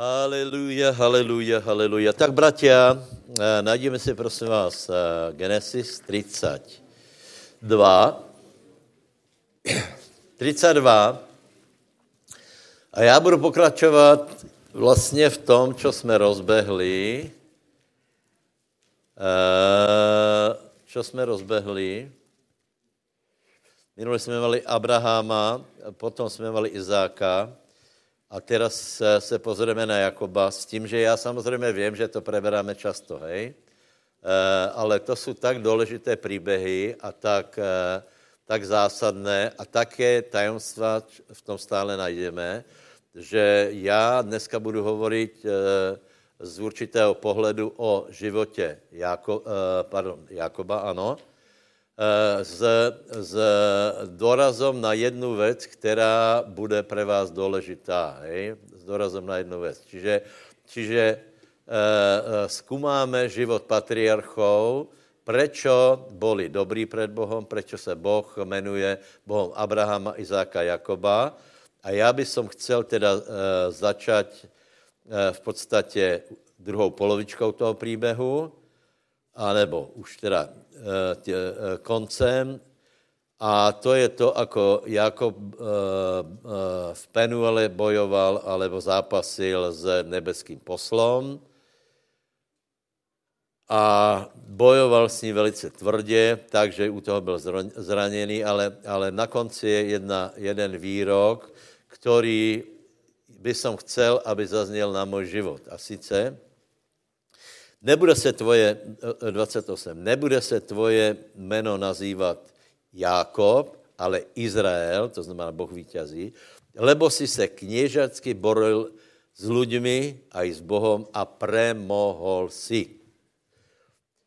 Haleluja, haleluja, haleluja. Tak, bratia, eh, najdeme si, prosím vás, eh, Genesis 32. 32. A já budu pokračovat vlastně v tom, co jsme rozbehli. Co jsme rozbehli? Minule jsme měli Abrahama, potom jsme měli Izáka, a teraz se pozrieme na Jakoba s tím, že já samozřejmě vím, že to preberáme často, hej? E, ale to jsou tak důležité příběhy a tak, e, tak zásadné a také tajemstva v tom stále najdeme, že já dneska budu hovorit e, z určitého pohledu o životě Jako, pardon, Jakoba, ano, Eh, s, s dorazom na jednu věc, která bude pre vás důležitá. Hej? S dorazom na jednu věc. Čiže, čiže e, zkoumáme život patriarchov, prečo boli dobrí před Bohem, prečo se Boh jmenuje Bohem Abrahama, Izáka, Jakoba. A já bych som chcel teda e, začať e, v podstatě druhou polovičkou toho příběhu, anebo už teda Eh, tě, eh, koncem a to je to, ako Jakob eh, v Penuele bojoval alebo zápasil s nebeským poslom a bojoval s ním velice tvrdě, takže u toho byl zraněný, ale, ale na konci je jedna, jeden výrok, který by som chcel, aby zazněl na můj život. A sice, Nebude se tvoje, 28, eh, nebude se tvoje jméno nazývat Jákob, ale Izrael, to znamená Boh vítězí, lebo si se kněžacky boril s lidmi a i s Bohem a premohol si.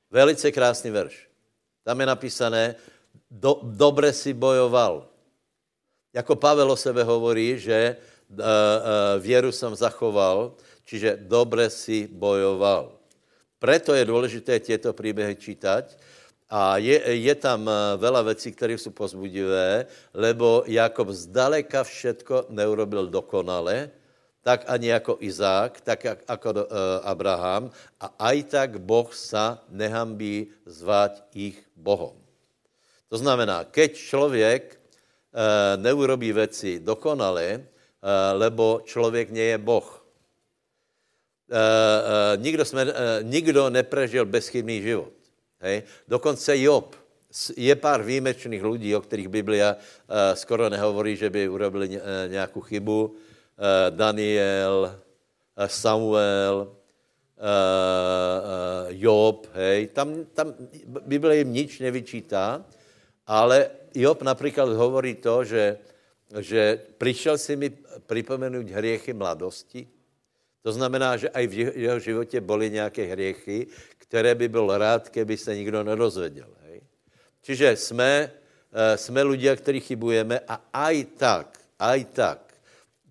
Velice krásný verš. Tam je napísané, do, dobre si bojoval. Jako Pavel o sebe hovorí, že uh, uh, věru jsem zachoval, čiže dobre si bojoval. Preto je důležité těto příběhy čítať. A je, je tam eh, veľa věcí, které jsou pozbudivé, lebo Jakob zdaleka všetko neurobil dokonale, tak ani jako Izák, tak jako uh, Abraham. A aj tak Boh sa nehambí zvať ich Bohom. To znamená, keď člověk uh, neurobí věci dokonale, lebo člověk nie je Boh. Uh, uh, nikdo, jsme, uh, nikdo neprežil bezchybný život. Hej? Dokonce Job. Je pár výjimečných lidí, o kterých Biblia skoro nehovorí, že by urobili nějakou chybu. Daniel, Samuel, Job, hej. Tam, tam Biblia jim nič nevyčítá, ale Job například hovorí to, že, že přišel si mi připomenout hriechy mladosti, to znamená, že i v jeho životě byly nějaké hriechy, které by byl rád, keby se nikdo nerozvěděl. Hej? Čiže jsme, eh, jsme lidé, kteří chybujeme a aj tak, aj tak,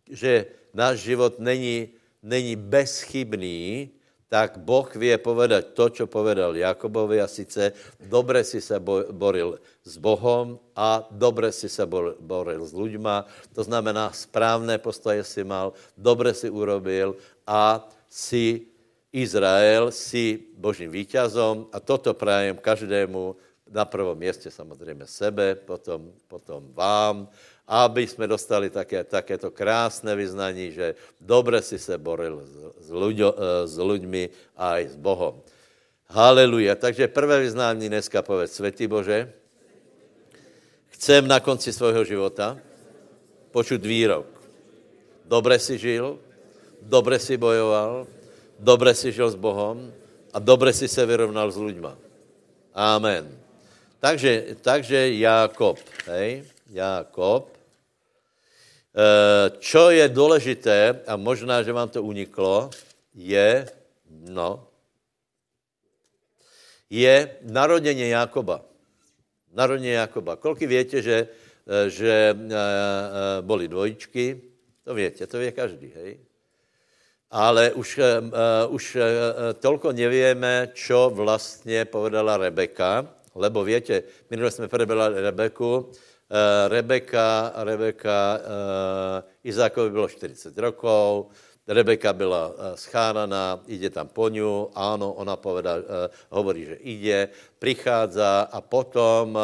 že náš život není, není bezchybný, tak Boh vie povedať to, čo povedal Jakobovi a sice dobre si se boril s Bohom a dobre si se boril s ľuďma. To znamená, správné postoje si mal, dobre si urobil a si Izrael, si Božím víťazom a toto prajem každému na prvom místě samozřejmě sebe, potom, potom vám aby jsme dostali také, takéto krásné vyznání, že dobře si se boril s, ľuďo, eh, s ľuďmi a i s Bohem. Haleluja. Takže prvé vyznání dneska povedz, Světý Bože, chcem na konci svého života počuť výrok. Dobře si žil, dobře si bojoval, dobře si žil s Bohem a dobře si se vyrovnal s ľuďma. Amen. Takže, takže Jakob, hej, Jakob, Eh, čo je důležité, a možná, že vám to uniklo, je, no, je narodění Jakoba. Narodění Jakoba. Kolky větě, že, eh, že uh, boli dvojičky? To větě, to ví každý, hej? Ale už, uh, už uh, tolko nevíme, čo vlastně povedala Rebeka, lebo větě, minule jsme prebrali Rebeku, Eh, Rebeka, Rebeka Izákovi bylo 40 rokov, Rebeka byla schánaná, ide tam po ňu, áno, ona povedá, hovorí, že ide, prichádza a potom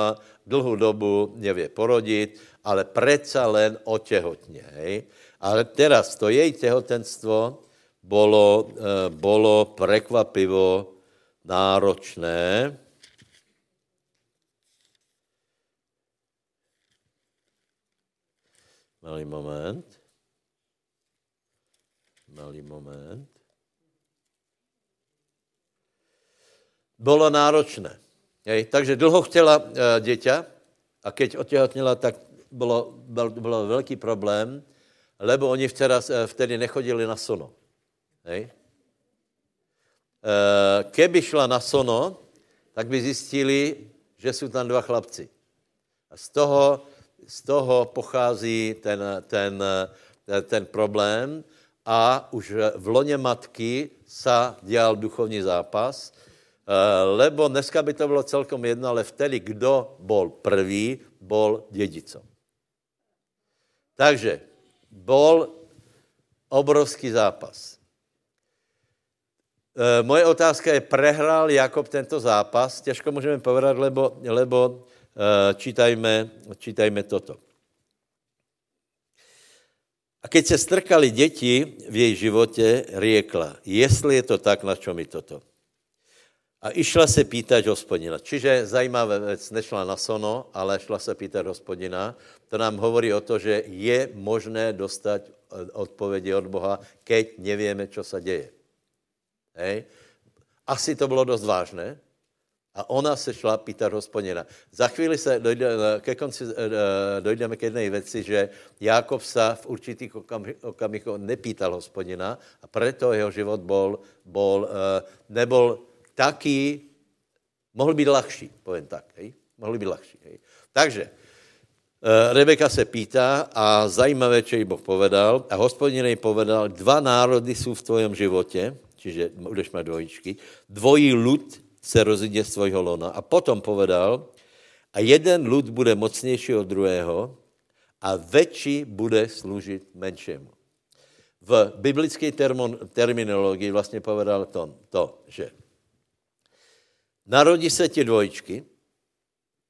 dlhou dobu nevie porodiť, ale predsa len otehotne. Hej? Ale teraz to jej tehotenstvo bolo, bolo prekvapivo náročné. Malý moment. Malý moment. Bylo náročné. Hej. Takže dlho chtěla uh, děťa a keď otěhotněla, tak bylo, byl, bylo velký problém, lebo oni včera, uh, vtedy nechodili na sono. Hej. Uh, keby šla na sono, tak by zjistili, že jsou tam dva chlapci. A z toho z toho pochází ten, ten, ten problém a už v loně matky sa dělal duchovní zápas, eh, lebo dneska by to bylo celkom jedno, ale vtedy, kdo bol prvý, bol dědicom. Takže bol obrovský zápas. Eh, moje otázka je, prehrál Jakob tento zápas? Těžko můžeme povedat, lebo, lebo Eh, čítajme, čítajme toto. A keď se strkali děti v její životě, riekla, jestli je to tak, na čo mi toto. A išla se pýtať hospodina. Čiže zajímavá věc, nešla na sono, ale šla se pýtať hospodina. To nám hovorí o to, že je možné dostat odpovědi od Boha, keď nevíme, co se děje. Hej. Asi to bylo dost vážné, a ona se šla pýtat hospodina. Za chvíli se dojde, ke konci eh, eh, dojdeme k jedné věci, že Jákob se v určitých okamžích nepýtal hospodina a proto jeho život bol, bol, eh, nebol taký, mohl být lahší, povím tak, hej? mohl být lahší. Hej? Takže, Rebeka se pýtá a zajímavé, čo jí Boh povedal. A hospodin jej povedal, dva národy jsou v tvojom životě, čiže budeš mít dvojičky, dvojí lud se rozjde svojho lona. A potom povedal, a jeden lud bude mocnější od druhého a větší bude sloužit menšímu. V biblické terminologii vlastně povedal to, to, že narodí se ti dvojčky,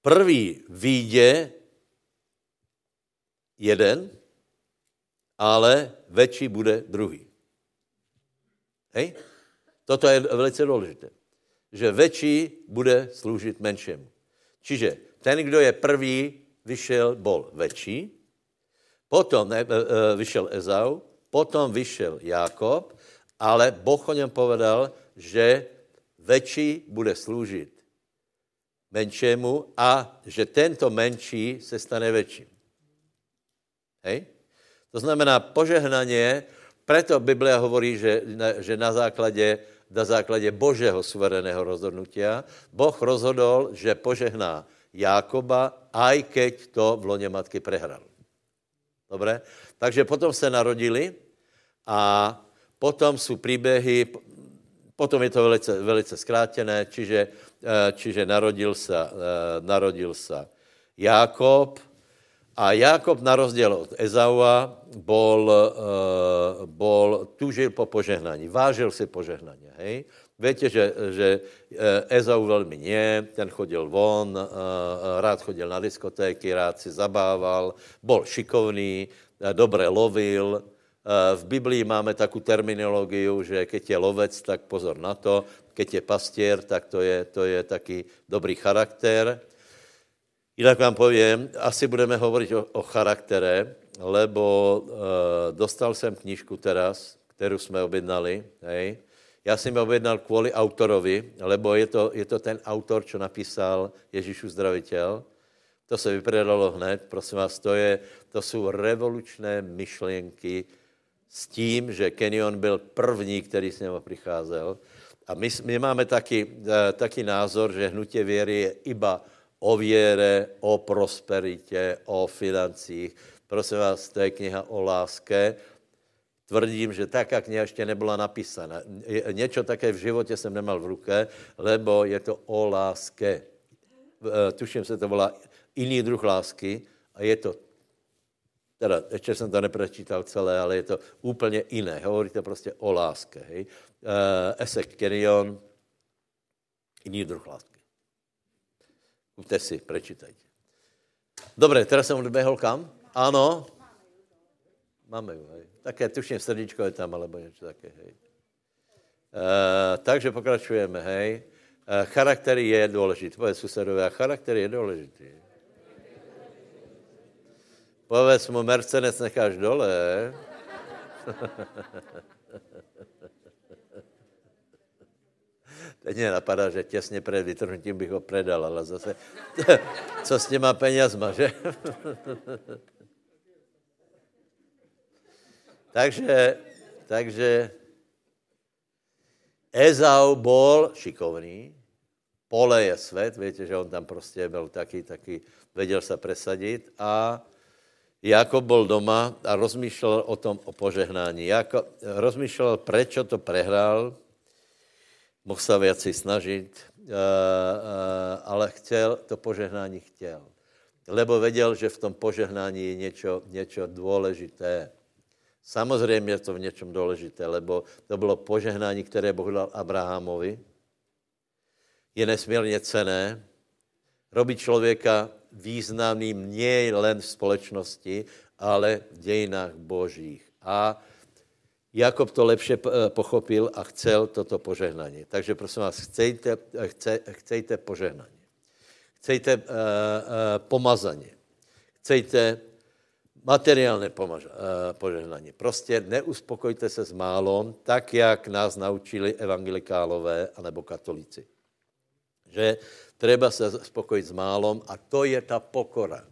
prvý výjde jeden, ale větší bude druhý. Hej? Toto je velice důležité že väčší bude sloužit menšímu. Čiže ten, kdo je prvý, vyšel, bol väčší, potom ne, e, e, vyšel Ezau, potom vyšel Jákob, ale Boh o něm povedal, že väčší bude sloužit menšímu a že tento menší se stane väčším. Hej? To znamená požehnaně, preto Biblia hovorí, že, že na základě na základě božího suverénného rozhodnutia, Boh rozhodol, že požehná Jákoba, aj keď to v loně matky prehral. Dobre? Takže potom se narodili a potom jsou příběhy, potom je to velice, velice zkrátené, čiže, eh, čiže narodil se, eh, narodil se Jákob, a Jákob na rozdíl od Ezaua bol, uh, bol, tužil po požehnání, vážil si požehnání. Hej? Víte, že, že eh, Ezau velmi nie, ten chodil von, uh, rád chodil na diskotéky, rád si zabával, bol šikovný, dobře lovil. V Biblii máme takovou terminologii, že keď je lovec, tak pozor na to, keď je pastier, tak to je, to je taky dobrý charakter. Jinak vám povím, asi budeme hovorit o, o charaktere, lebo e, dostal jsem knížku teraz, kterou jsme objednali, hej. Já jsem ji objednal kvůli autorovi, lebo je to, je to ten autor, čo napísal Ježíšu zdravitel. To se vypredalo hned, prosím vás, to, je, to jsou revolučné myšlenky s tím, že Kenyon byl první, který s něma přicházel. A my, my máme taky, e, taky názor, že hnutě věry je iba o věre, o prosperitě, o financích. Prosím vás, to je kniha o láske. Tvrdím, že taká kniha ještě nebyla napísána. Něco také v životě jsem nemal v ruce, lebo je to o láske. E, tuším se to volá jiný druh lásky a je to teda ještě jsem to neprečítal celé, ale je to úplně jiné. Hovorí to prostě o láske. Hej. Uh, Esek Kerion, jiný druh lásky. Kupte si, prečítajte. Dobre, teraz jsem odběhl kam? Ano? Máme ju, hej. Také tuším srdíčko je tam, alebo něco také, hej. Uh, takže pokračujeme, hej. Uh, charakter je důležitý. Povedz susedové, charakter je důležitý. Povedz mu, Mercedes necháš dole. Teď mě napadá, že těsně před vytrhnutím bych ho predal, ale zase, co s těma penězma, že? takže, takže Ezau bol šikovný, pole je svět, víte, že on tam prostě byl taky, taky věděl se presadit a Jakob byl doma a rozmýšlel o tom, o požehnání. Jakob rozmýšlel, proč to prehrál, mohl se věci snažit, eh, eh, ale chtěl, to požehnání chtěl. Lebo věděl, že v tom požehnání je něco, něco důležité. Samozřejmě je to v něčem důležité, lebo to bylo požehnání, které Boh dal Abrahamovi. Je nesmírně cené. Robí člověka významným nie len v společnosti, ale v dějinách božích. A Jakob to lepše eh, pochopil a chcel toto požehnání. Takže prosím vás, chcejte, chce, chcejte požehnání. Chcejte uh, uh, pomazaně. Chcejte materiálné pomaž, uh, požehnání. Prostě neuspokojte se s málom, tak, jak nás naučili evangelikálové anebo katolíci. Že treba se spokojit s málom a to je ta pokora.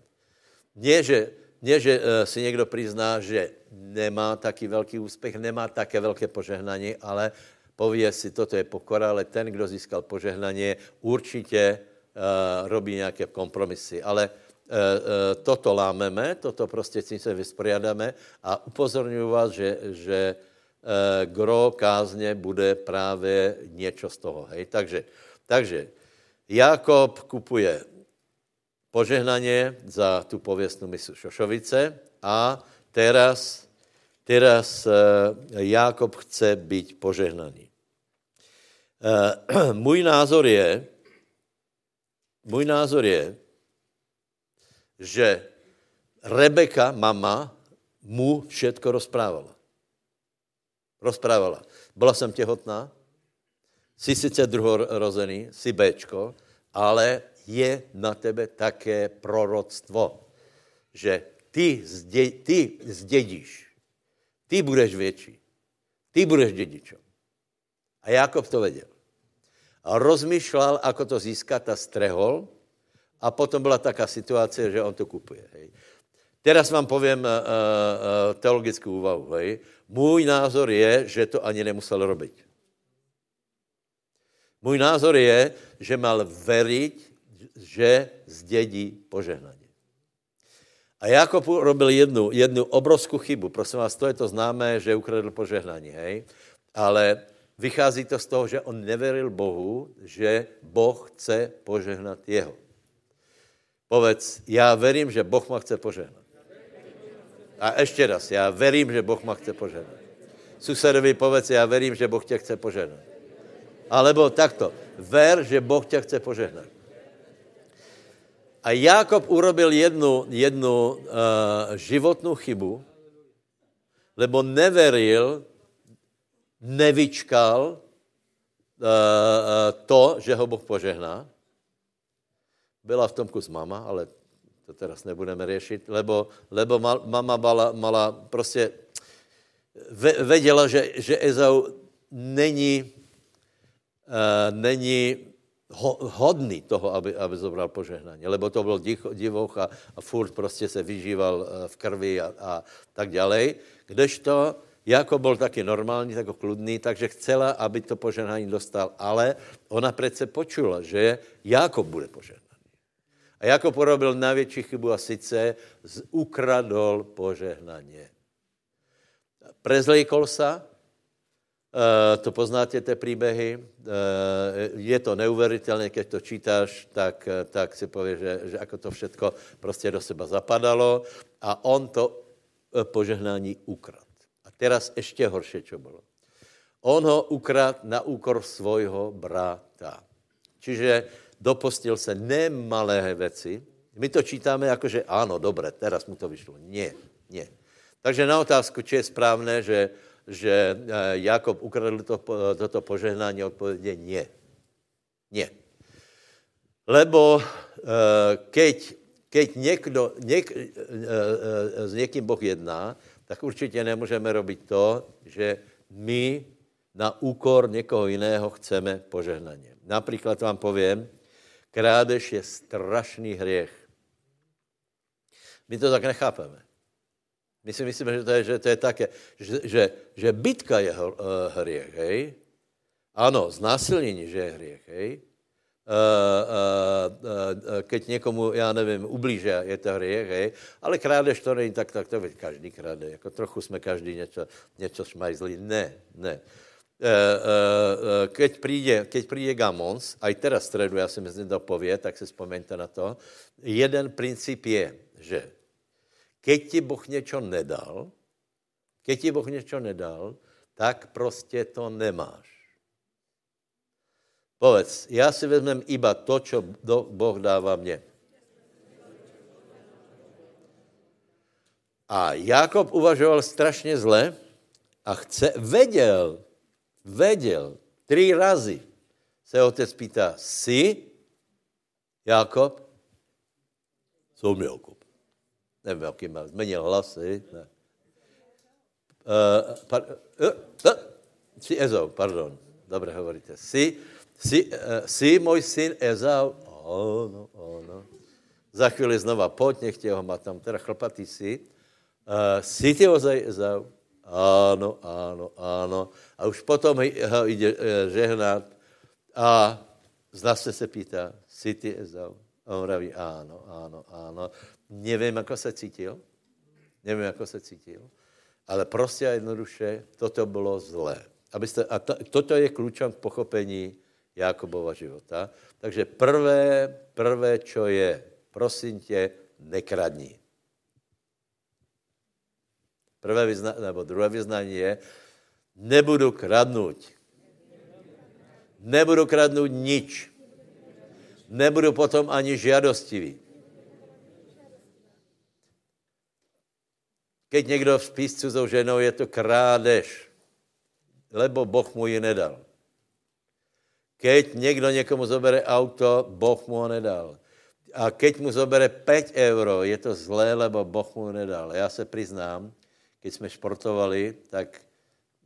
Nie, že, nie, že uh, si někdo prizná, že nemá taký velký úspěch, nemá také velké požehnání, ale pově si, toto je pokora, ale ten, kdo získal požehnání, určitě uh, robí nějaké kompromisy. Ale uh, uh, toto lámeme, toto prostě s tím se vysporiadáme a upozorňuji vás, že, že uh, gro kázně bude právě něco z toho. Hej? Takže, takže Jakob kupuje požehnaně za tu pověstnou misu Šošovice a teraz, teraz Jakob chce být požehnaný. Můj názor je, můj názor je, že Rebeka, mama, mu všetko rozprávala. Rozprávala. Byla jsem těhotná, jsi sice druhorozený, jsi Bčko, ale je na tebe také proroctvo, že ty, zdě, ty zdědíš, ty budeš větší, ty budeš dědičem. A Jakob to věděl. A rozmýšlel, ako to získat a strehol a potom byla taká situace, že on to kupuje. Hej. Teraz vám povím uh, uh, teologickou úvahu. Hej. Můj názor je, že to ani nemusel robiť. Můj názor je, že mal veriť, že zdědí požehnání. A Jakob robil jednu, jednu obrovskou chybu. Prosím vás, to je to známé, že ukradl požehnání, hej? Ale vychází to z toho, že on neveril Bohu, že Boh chce požehnat jeho. Povedz, já verím, že Boh ma chce požehnat. A ještě raz, já verím, že Boh ma chce požehnat. Susedovi povedz, já verím, že Boh tě chce požehnat. Alebo takto, ver, že Boh tě chce požehnat. A Jakob urobil jednu, jednu uh, životnou chybu, lebo neveril, nevyčkal uh, to, že ho Boh požehná. Byla v tom kus mama, ale to teraz nebudeme řešit, lebo, lebo mama mala, mala prostě věděla, že, že Ezau není, uh, není hodný toho, aby, aby zobral požehnání. Lebo to byl divoch a, a furt prostě se vyžíval eh, v krvi a, a tak dále. Kdežto jako byl taky normální, tak kludný, takže chcela, aby to požehnání dostal, ale ona přece počula, že Jakob bude požehnaný. A Jakob porobil největší chybu a sice ukradol požehnání. Prezlejkol se, to poznáte, ty příběhy. Uh, je to neuvěřitelné, když to čítáš, tak, tak si pověš, že, že jako to všetko prostě do seba zapadalo. A on to požehnání ukrad. A teraz ještě horší, čo bylo. On ho ukrad na úkor svojho brata. Čiže dopustil se nemalé věci. My to čítáme jako, že ano, dobré, teraz mu to vyšlo. Nie, nie. Takže na otázku, či je správné, že, že eh, Jakob ukradl to, toto požehnání, odpovědě nie. Nie. Lebo eh, keď, keď někdo, něk, eh, s někým Boh jedná, tak určitě nemůžeme robit to, že my na úkor někoho jiného chceme požehnaně. Například vám povím, krádež je strašný hriech. My to tak nechápeme. My si myslíme, že to je, že to je také, že, že, že bytka je uh, hriech, hej? Ano, znásilnění, že je hriech, hej? Uh, uh, uh, keď někomu, já nevím, ublíže, je to hriech, hej? Ale krádež to není tak, tak to každý kráde. Jako trochu jsme každý něco, něco šmajzli. Ne, ne. Uh, uh, keď přijde, keď přijde Gamons, a i teraz středu, já myslím, to pově, tak si vzpomeňte na to, jeden princip je, že keď ti Boh něco nedal, keď ti Boh něco nedal, tak prostě to nemáš. Povedz, já si vezmem iba to, co Boh dává mně. A Jakob uvažoval strašně zle a chce, věděl, věděl, tři razy se otec pýtá, jsi Jakob? Jsou Jakob nevím, jaký má, změnil hlasy, ne. Uh, par, uh, uh, jsi Ezau, pardon, dobře hovoríte. Jsi, jsi, uh, jsi můj syn Ezau? Ano, ano. Za chvíli znova pojď, nech ho má tam, teda chlpatý jsi. Uh, jsi ty ozaj Ezau? Ano, ano, ano. A už potom ho jde uh, žehnat a zase se pýtá, jsi ty Ezau? A on praví, ano, ano, ano. Nevím, jak se cítil. Nevím, jak se cítil. Ale prostě a jednoduše toto bylo zlé. Abyste, a to, toto je klíčem k pochopení Jakobova života. Takže prvé, prvé, čo je, prosím tě, nekradni. Prvé vyznání, nebo druhé vyznání je, nebudu kradnout. Nebudu kradnout nič. Nebudu potom ani žiadostivý. Keď někdo spí s cizou ženou, je to krádež, lebo Boh mu ji nedal. Keď někdo někomu zobere auto, Boh mu ho nedal. A keď mu zobere 5 euro, je to zlé, lebo Boh mu nedal. Já se přiznám, když jsme športovali, tak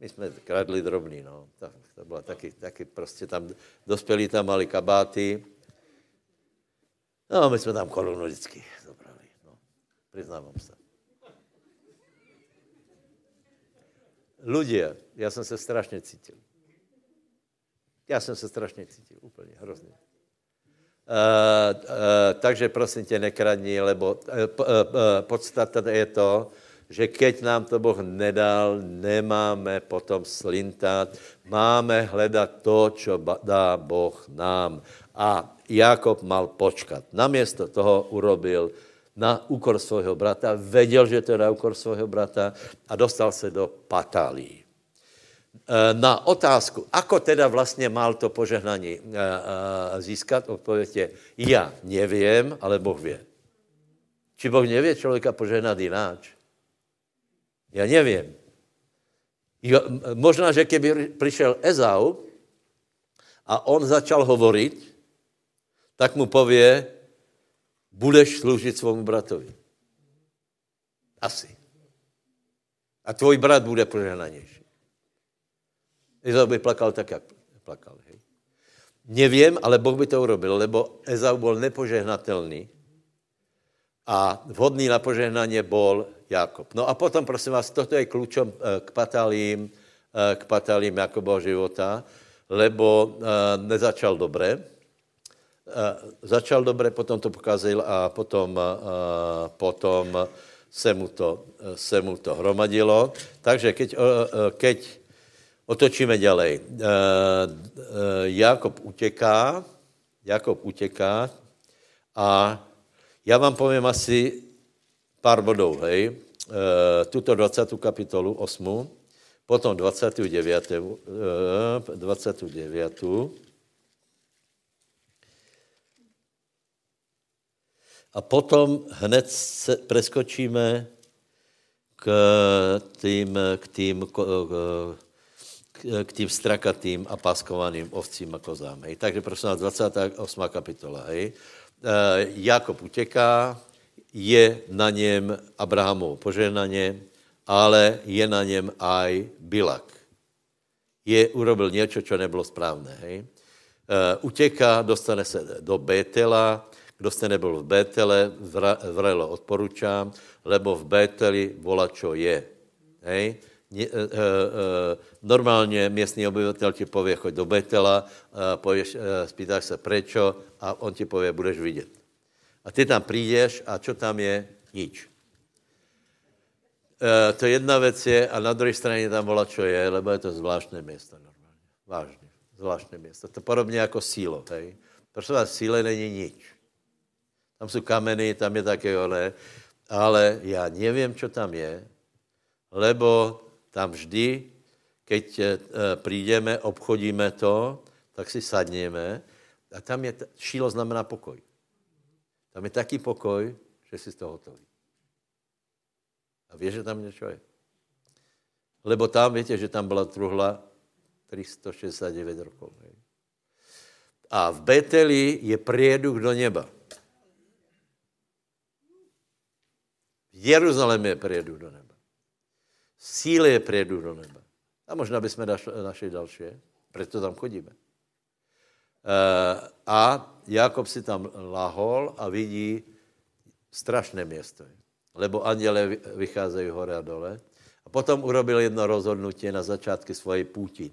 my jsme kradli drobný, no. To, to bylo taky, taky prostě tam, dospělí tam mali kabáty. No, my jsme tam korunu vždycky zobrali, no. Přiznávám se. Ľudia, já jsem se strašně cítil. Já jsem se strašně cítil, úplně hrozně. Uh, uh, takže prosím tě, nekradni, lebo uh, uh, podstata je to, že keď nám to Boh nedal, nemáme potom slintat, máme hledat to, co dá Boh nám. A Jakob mal počkat. Namiesto toho urobil na úkor svého brata, věděl, že to je na úkor svého brata a dostal se do patálí. E, na otázku, ako teda vlastně mal to požehnání e, e, získat, odpověď je, já nevím, ale Boh vě. Či Boh nevě člověka požehnat jináč? Já nevím. Jo, možná, že kdyby přišel Ezau a on začal hovorit, tak mu pově, budeš sloužit svému bratovi. Asi. A tvůj brat bude požehnanější. Ezau by plakal tak, jak plakal. Hej. Nevím, ale Boh by to urobil, lebo Ezau byl nepožehnatelný a vhodný na požehnání byl Jakob. No a potom, prosím vás, toto je klíčem eh, k patalím, eh, k patalím Jakobova života, lebo eh, nezačal dobré, začal dobře, potom to pokazil a potom, uh, potom se, mu to, se mu to hromadilo. Takže keď, keď otočíme ďalej. Jakob utěká, Jakob utěká a já vám povím asi pár bodů, hej. tuto 20. kapitolu 8, potom 29. 29. A potom hned se preskočíme k tým, k tým, k, k tým strakatým a páskovaným ovcím a kozám. Hej. Takže prosím vás, 28. kapitola. Hej. E, Jakob utěká, je na něm Abrahamovo požehnaně, ale je na něm aj Bilak. Je, urobil něco, co nebylo správné. Hej. E, utěká, dostane se do Betela, kdo jste nebyl v Betele, vrelo odporučám, lebo v Beteli vola, čo je. Hej? E, e, e, normálně městný obyvatel ti pově, choď do Betela, pověš, spýtáš se prečo a on ti pově, budeš vidět. A ty tam přijdeš a čo tam je? Nič. To jedna věc je a na druhé straně tam vola, čo je, lebo je to zvláštné město normálně. Vážně. Zvláštné město. To podobně jako sílo. Hej? Prosím vás, síle není nič. Tam jsou kameny, tam je také ole, ale já nevím, co tam je, lebo tam vždy, keď e, přijdeme, obchodíme to, tak si sadněme a tam je, šílo znamená pokoj. Tam je taký pokoj, že jsi z toho hotový. A víš, že tam něco je. Lebo tam, víte, že tam byla truhla 369 rokov. A v Beteli je prieduch do neba. Jeruzalémě prijedu do neba. Síly je prijedu do neba. A možná bychom našli další, proto tam chodíme. E, a Jakob si tam lahol a vidí strašné město. Lebo anděle vycházejí hore a dole. A potom urobil jedno rozhodnutí na začátku svojej půti.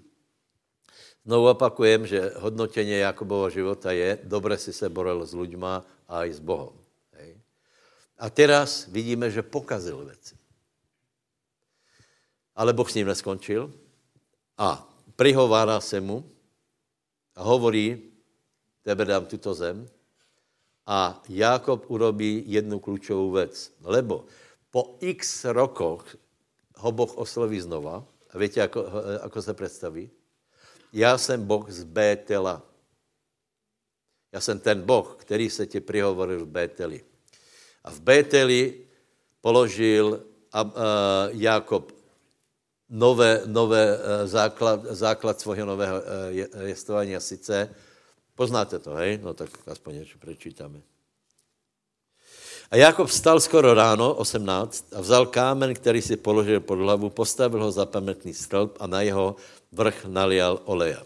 Znovu opakujem, že hodnotění Jakobova života je, dobře si se borel s lidma a i s Bohem. A teraz vidíme, že pokazil věci. Ale Boh s ním neskončil a prihovárá se mu a hovorí, tebe dám tuto zem. A Jákob urobí jednu klíčovou věc. Lebo po x rokoch ho Boh osloví znova. A víte, jako, jako se představí? Já jsem Boh z Bétela. Já jsem ten Boh, který se ti prihovoril v Bételi. A v Bételi položil Jakob nové, nové e, základ, základ svého nového e, jestování a sice, poznáte to, hej? No tak aspoň něco prečítáme. A Jakob vstal skoro ráno, 18, a vzal kámen, který si položil pod hlavu, postavil ho za pamětný stĺp a na jeho vrch nalial oleja.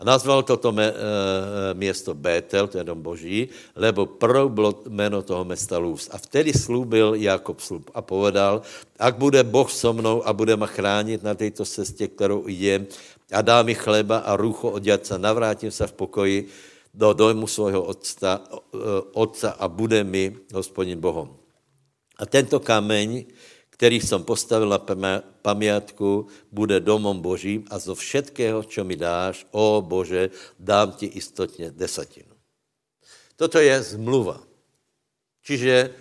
A nazval toto me, e, město Bétel, to je dom boží, lebo prv bylo jméno toho města Luz. A vtedy slúbil Jakob slub a povedal, ak bude Boh so mnou a bude ma chránit na této cestě, kterou jdem, a dá mi chleba a rucho od jatca, navrátím se v pokoji do dojmu svého otca, e, otca a bude mi hospodin Bohom. A tento kameň, který jsem postavil na bude domom Božím a zo všetkého, čo mi dáš, o Bože, dám ti istotně desatinu. Toto je zmluva. Čiže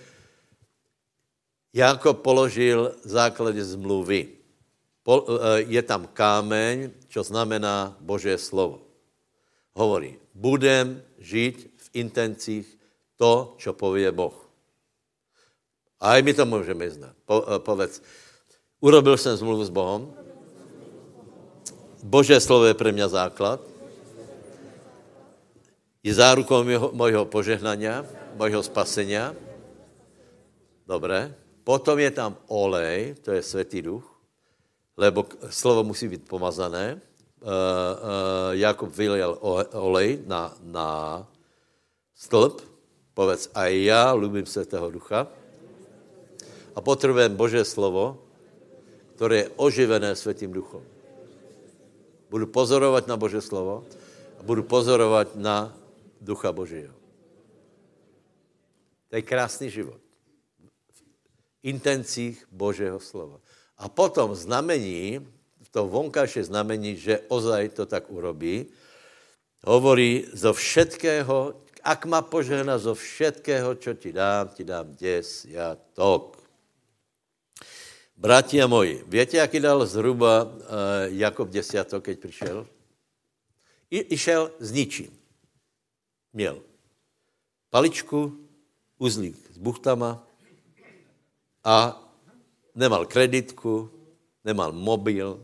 Jakob položil základy zmluvy. Eh, je tam kámeň, čo znamená Božé slovo. Hovorí, budem žít v intencích to, čo povie Boh. A i my to můžeme znát. Po, uh, povedz, urobil jsem zmluvu s Bohem, Bože slovo je pro mě základ, je zárukou mojho, mojho požehnania, mojho spasenia. Dobré. Potom je tam olej, to je světý duch, lebo slovo musí být pomazané. Uh, uh, Jakub vyliel olej na, na stĺp, povedz, a já lubím světého ducha, a potřebujeme Boží slovo, které je oživené Světým duchom. Budu pozorovat na Boží slovo a budu pozorovat na Ducha Božího. To je krásný život. V intencích Božího slova. A potom znamení, to vonkajšie znamení, že ozaj to tak urobí, hovorí zo všetkého, ak ma požehna zo všetkého, čo ti dám, ti dám des, ja tok. Bratia moji, víte, jaký dal zhruba uh, Jakob desiatok, keď přišel? I, išel s ničím. Měl paličku, uzlík s buchtama a nemal kreditku, nemal mobil,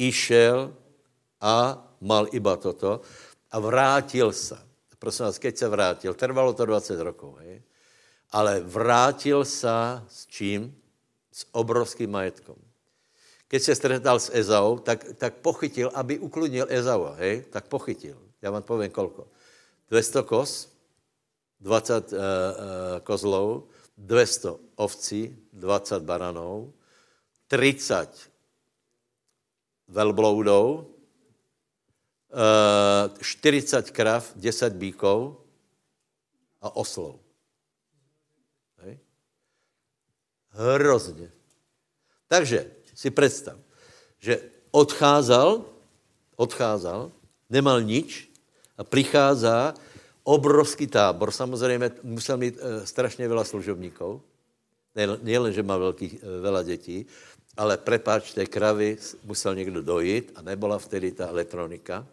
išel a mal iba toto a vrátil se. Prosím vás, keď se vrátil, trvalo to 20 rokov, hej? ale vrátil se s čím? S obrovským majetkom. Keď se stretal s Ezau, tak, tak pochytil, aby ukludnil Ezau, hej? tak pochytil. Já vám povím kolko. 200 kos, 20 uh, uh, kozlov, 200 ovcí, 20 baranů, 30 velbloudou, 40 krav, 10 bíkov a oslov. Hej. Hrozně. Takže si představ, že odcházel, odcházel, nemal nič a přichází obrovský tábor. Samozřejmě musel mít e, strašně veľa služobníků. Nejen, že má velký, e, veľa dětí, ale prepáč, té kravy musel někdo dojít a nebyla vtedy ta elektronika.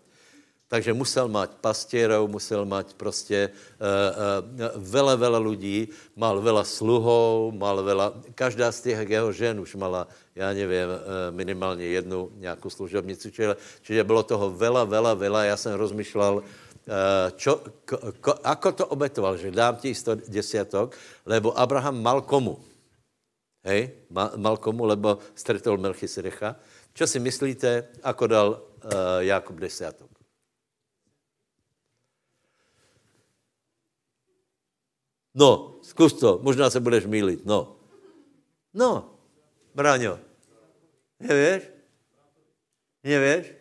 Takže musel mať pastierov, musel mať prostě uh, uh, vele, vele lidí, mal vela sluhou, mal vela, každá z těch jeho žen už mala, já nevím, uh, minimálně jednu nějakou služobnicu, čiže, čiže bylo toho vela, vela, vela, já jsem rozmýšlel, čo, ko, ko, ako to obetoval, že dám ti 100 desiatok, lebo Abraham mal komu? Hej, mal komu, lebo stretol Melchisedecha. Čo si myslíte, ako dal uh, Jakub desiatok? No, zkus to, možná se budeš mílit, no. No, Braňo, nevíš? Nevíš?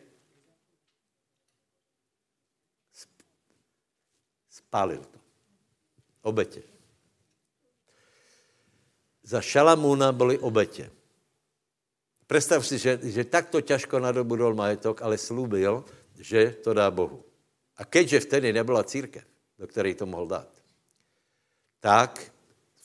Spálil to. Obetě. Za Šalamúna byly obetě. Představ si, že, že takto těžko nadobudol majetok, ale slúbil, že to dá Bohu. A keďže vtedy nebyla církev, do které to mohl dát, tak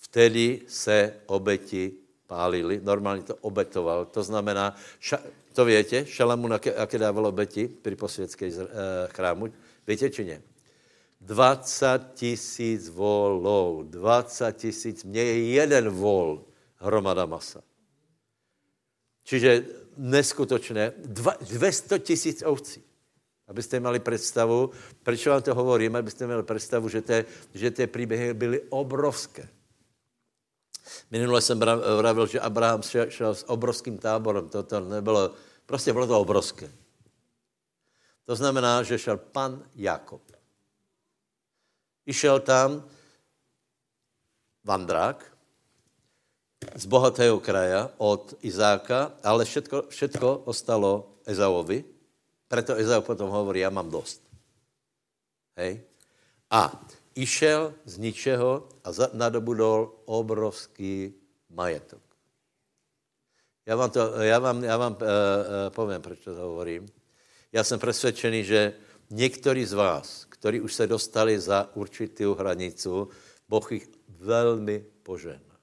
vtedy se obeti pálili, normálně to obetoval. To znamená, ša, to větě, Šalamun, jaké, dával obeti při posvětské eh, chrámu, víte či ne? 20 tisíc volů, 20 tisíc, mně je jeden vol hromada masa. Čiže neskutočné, 200 tisíc ovcí. Abyste měli představu, proč vám to hovorím, abyste měli představu, že ty, že ty příběhy byly obrovské. Minule jsem vravil, že Abraham šel, šel s obrovským táborem, to, to nebylo, prostě bylo to obrovské. To znamená, že šel pan Jakob. Išel tam vandrák z bohatého kraja od Izáka, ale všetko, všetko ostalo Ezaovi, Preto Ezau potom hovorí, já mám dost. Hej? A išel z ničeho a nadobudol obrovský majetok. Já vám, to, já vám, já vám uh, uh, povím, proč to hovorím. Já jsem přesvědčený, že někteří z vás, kteří už se dostali za určitou hranicu, Boh jich velmi požehná.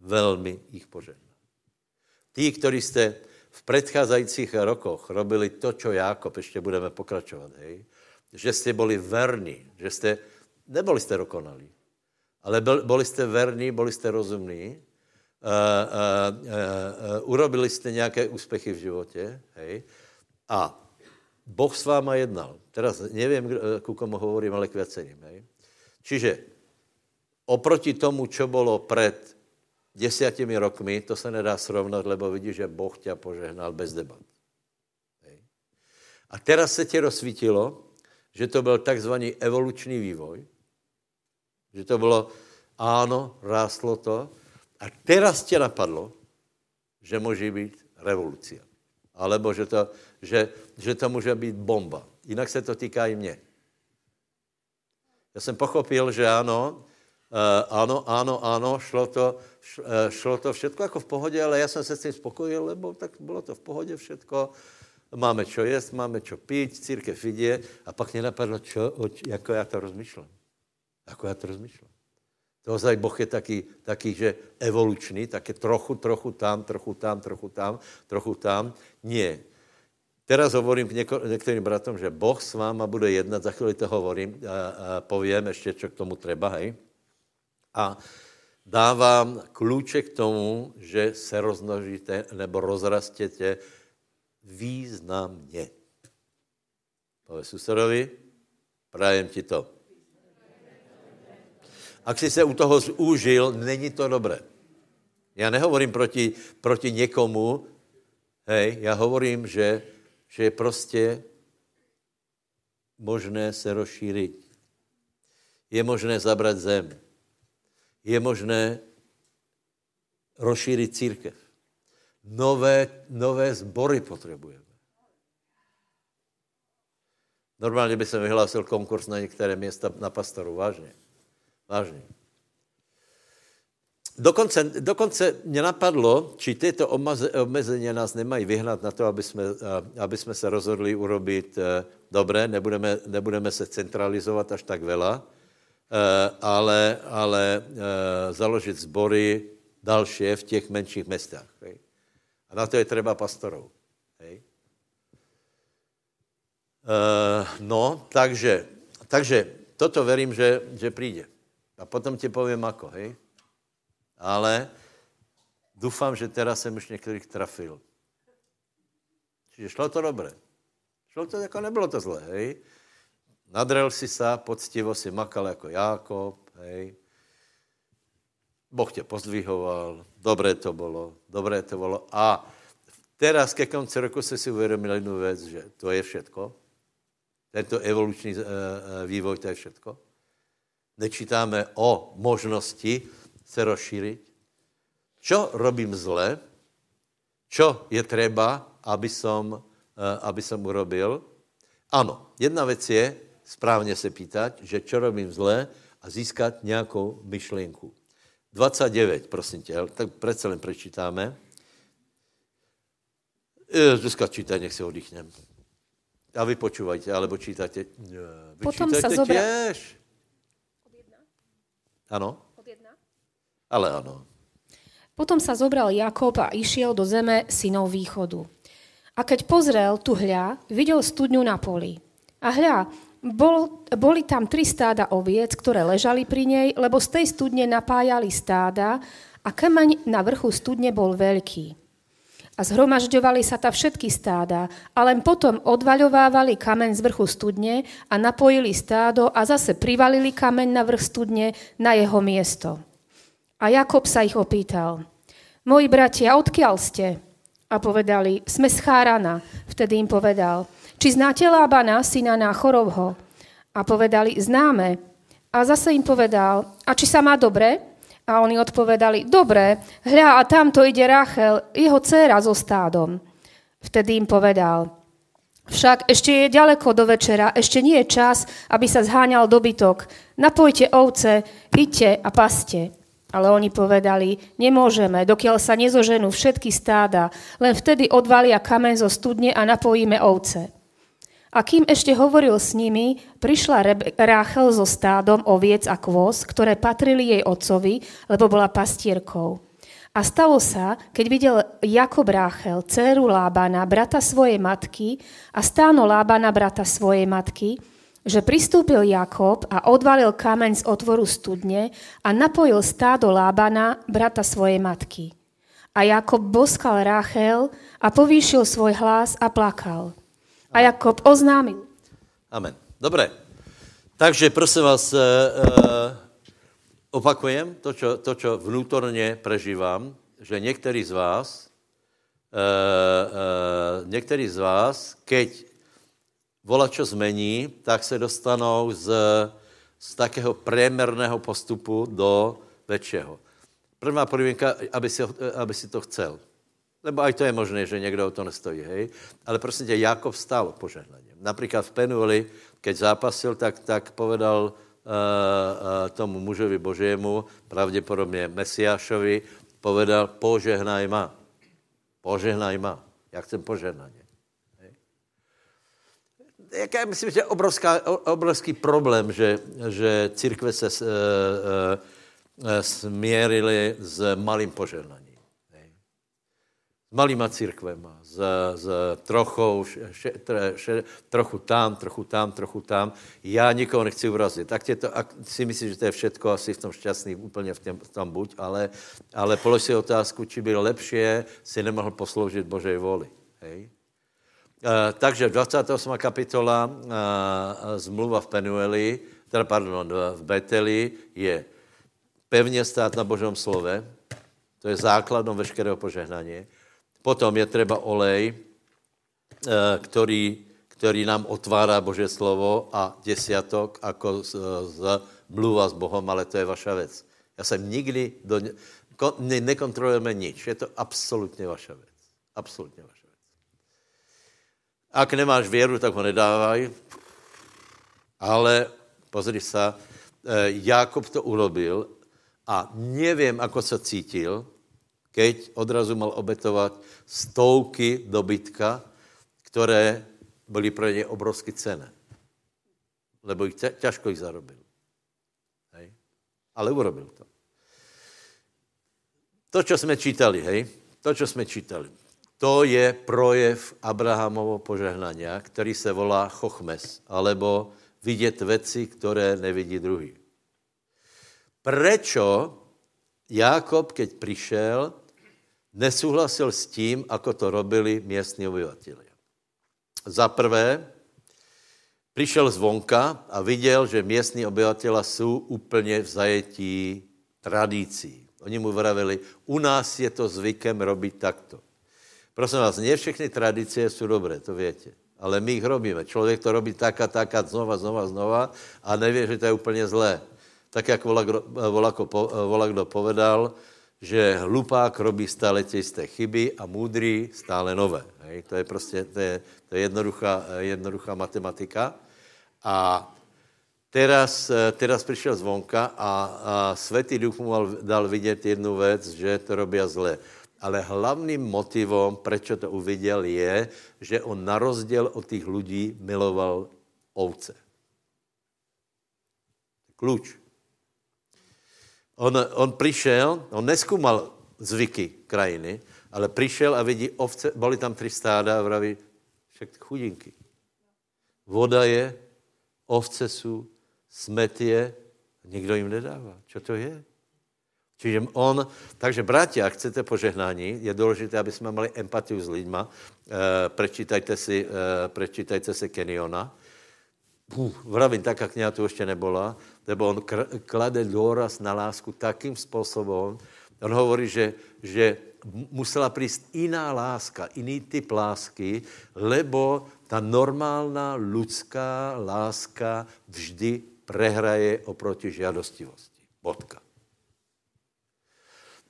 Velmi jich požehná. Tí, kteří jste v předcházejících rokoch robili to, čo Jákob, ještě budeme pokračovat, hej? že jste byli verní, že jste, neboli jste dokonalí, ale byli jste verní, byli jste rozumní, uh, uh, uh, urobili jste nějaké úspěchy v životě, hej? a Boh s váma jednal. Teraz nevím, ku komu hovorím, ale k věcením. Hej? Čiže oproti tomu, čo bylo před desiatimi rokmi, to se nedá srovnat, lebo vidíš, že Boh tě požehnal bez debat. A teraz se ti rozsvítilo, že to byl takzvaný evoluční vývoj, že to bylo, áno, rástlo to, a teraz tě napadlo, že může být revoluce. Alebo že to, že, že to může být bomba. Jinak se to týká i mě. Já jsem pochopil, že ano, Uh, ano, ano, ano, šlo to, šlo to všetko jako v pohodě, ale já jsem se s tím spokojil, lebo tak bylo to v pohodě všetko. Máme čo jíst, máme čo pít, církev vidě a pak mě napadlo, čo, jako já to rozmýšlím. Jako já to rozmýšlím. Ozaj Boh je taký, taký, že evolučný, také trochu, trochu tam, trochu tam, trochu tam, trochu tam. Nie. Teraz hovorím k něko, některým bratom, že Boh s váma bude jednat, za chvíli to hovorím, a, a povím ještě, co k tomu treba, hej. A dávám klíče k tomu, že se roznožíte nebo rozrastěte významně. Povedz susedovi, prajem ti to. Ak si se u toho zúžil, není to dobré. Já nehovorím proti, proti někomu, hej, já hovorím, že, že je prostě možné se rozšířit. Je možné zabrat zem. Je možné rozšířit církev. Nové, nové zbory potřebujeme. Normálně by se vyhlásil konkurs na některé města na pastoru, vážně. Vážně. Dokonce, dokonce mě napadlo, či tyto omezení nás nemají vyhnat na to, aby jsme, aby jsme se rozhodli urobit eh, dobré, nebudeme, nebudeme se centralizovat až tak vela, ale, ale eh, založit sbory další v těch menších městech. A na to je třeba pastorů. No, takže, takže toto verím, že, že přijde. A potom ti povím ako, hej? Ale doufám, že teraz jsem už některých trafil. Čiže šlo to dobré. Šlo to, jako nebylo to zlé, hej? Nadrel si sa, poctivo si makal jako Jákob, hej? Boh tě pozdvihoval, dobré to bylo, dobré to bylo. A teraz ke konci roku se si uvědomil jednu věc, že to je všetko. Tento evoluční uh, vývoj, to je všetko nečítáme o možnosti se rozšířit. Čo robím zle? Čo je třeba, aby som, eh, aby som urobil? Ano, jedna věc je správně se pýtať, že čo robím zle a získat nějakou myšlenku. 29, prosím tě, tak přece jen prečítáme. Dneska čítaj, nech si oddychnem. A vy počúvajte, alebo čítajte. Vy Potom čítajte sa zobra... tiež. Ano? Ale ano. Potom sa zobral Jakob a išiel do zeme synov východu. A keď pozrel tu hľa, videl studňu na poli. A hľa, bol, boli tam tri stáda oviec, ktoré ležali pri nej, lebo z tej studne napájali stáda a kameň na vrchu studne bol veľký a zhromažďovali sa ta všetky stáda a len potom odvaľovávali kameň z vrchu studne a napojili stádo a zase privalili kameň na vrch studne na jeho miesto. A Jakob sa ich opýtal, moji bratia, odkiaľ ste? A povedali, sme z Chárana. Vtedy im povedal, či znáte Lábana, syna Náchorovho? A povedali, známe. A zase im povedal, a či sa má dobre? A oni odpovedali, dobre, hľa a tamto ide Rachel, jeho dcéra so stádom. Vtedy im povedal, však ešte je ďaleko do večera, ešte nie je čas, aby sa zháňal dobytok. Napojte ovce, idte a paste. Ale oni povedali, nemôžeme, dokiaľ sa nezoženú všetky stáda, len vtedy odvalia kamen zo studne a napojíme ovce. A kým ešte hovoril s nimi, prišla Ráchel so stádom oviec a kôz, ktoré patrili jej otcovi, lebo bola pastierkou. A stalo sa, keď videl Jakob Ráchel, dceru Lábana, brata svojej matky a stáno Lábana, brata svojej matky, že pristúpil Jakob a odvalil kameň z otvoru studne a napojil stádo Lábana, brata svojej matky. A Jakob boskal Ráchel a povýšil svoj hlas a plakal. A Jakob oznámil. Amen. Dobré. Takže prosím vás, uh, opakujem to, čo, to, čo vnútorně prežívám, že některý z vás, uh, uh, některý z vás, keď vola čo zmení, tak se dostanou z, z takého priemerného postupu do väčšieho. Prvá podmínka, aby si, aby si to chcel. Lebo aj to je možné, že někdo o to nestojí, hej. Ale prosím tě, Jakob stál požehnaním. Například v Penueli, keď zápasil, tak, tak povedal uh, uh, tomu mužovi božiemu, pravděpodobně Mesiášovi, povedal, požehnaj ma. Požehnaj ma. Já chcem požehnaně. Jaká myslím, že obrovská, obrovský problém, že, že církve se uh, uh, smierili s malým požehnaním. Malýma církvema, s, s trochou, še, tre, še, trochu tam, trochu tam, trochu tam. Já nikoho nechci urazit. Tak tě to, ak si myslíš, že to je všetko, asi v tom šťastný, úplně v tom, tam buď, ale, ale polož si otázku, či by lepší si nemohl posloužit Božej voli. Hej? Uh, takže 28. kapitola uh, zmluva v Penueli, teda pardon, v Beteli je pevně stát na Božom slove, to je základom veškerého požehnání. Potom je třeba olej, uh, který, který nám otvárá Bože slovo a desiatok jako z, z mluva s Bohem, ale to je vaša věc. Já jsem nikdy, do, ne, nekontrolujeme nič, je to absolutně vaša věc. Absolutně vaša věc. Ak nemáš věru, tak ho nedávaj, ale pozri se, Jakob to urobil a nevím, ako se cítil, keď odrazu mal obetovat stovky dobytka, které byly pro něj obrovsky cené. Lebo ich ťažko ich zarobil. Hej? Ale urobil to. To, čo jsme čítali, hej? To, čo jsme čítali. To je projev Abrahamovo požehnania, který se volá chochmes, alebo vidět věci, které nevidí druhý. Prečo Jakob, keď přišel, nesouhlasil s tím, ako to robili místní obyvatelé. Za prvé, přišel zvonka a viděl, že místní obyvatelé jsou úplně v zajetí tradicí. Oni mu vravili, u nás je to zvykem robit takto. Prosím vás, ne všechny tradice jsou dobré, to větě. Ale my jich robíme. Člověk to robí tak a tak a znova, znova, znova a neví, že to je úplně zlé. Tak, jak volakdo povedal, že hlupák robí stále těsté chyby a můdrý stále nové. Hej? To je prostě to je, to je jednoduchá, jednoduchá matematika. A teraz, teraz přišel zvonka a, a Světý duch mu dal vidět jednu věc, že to robí zle. Ale hlavním motivom, proč to uviděl, je, že on na rozdíl od těch lidí miloval ovce. Kluč. On, on přišel, on neskúmal zvyky krajiny, ale přišel a vidí ovce, byly tam tři stáda a vraví, však chudinky. Voda je, ovce jsou, smet je, nikdo jim nedává. Co to je? Čiže on, takže bratia, ak chcete požehnání, je důležité, aby jsme mali empatiu s lidma. E, prečítajte si, e, prečítajte si Keniona. Puh, vravím tak, jak tu ještě nebola, lebo on klade důraz na lásku takým způsobem, on hovorí, že, že musela přijít jiná láska, jiný typ lásky, lebo ta normálna lidská láska vždy prehraje oproti žiadostivosti. Bodka.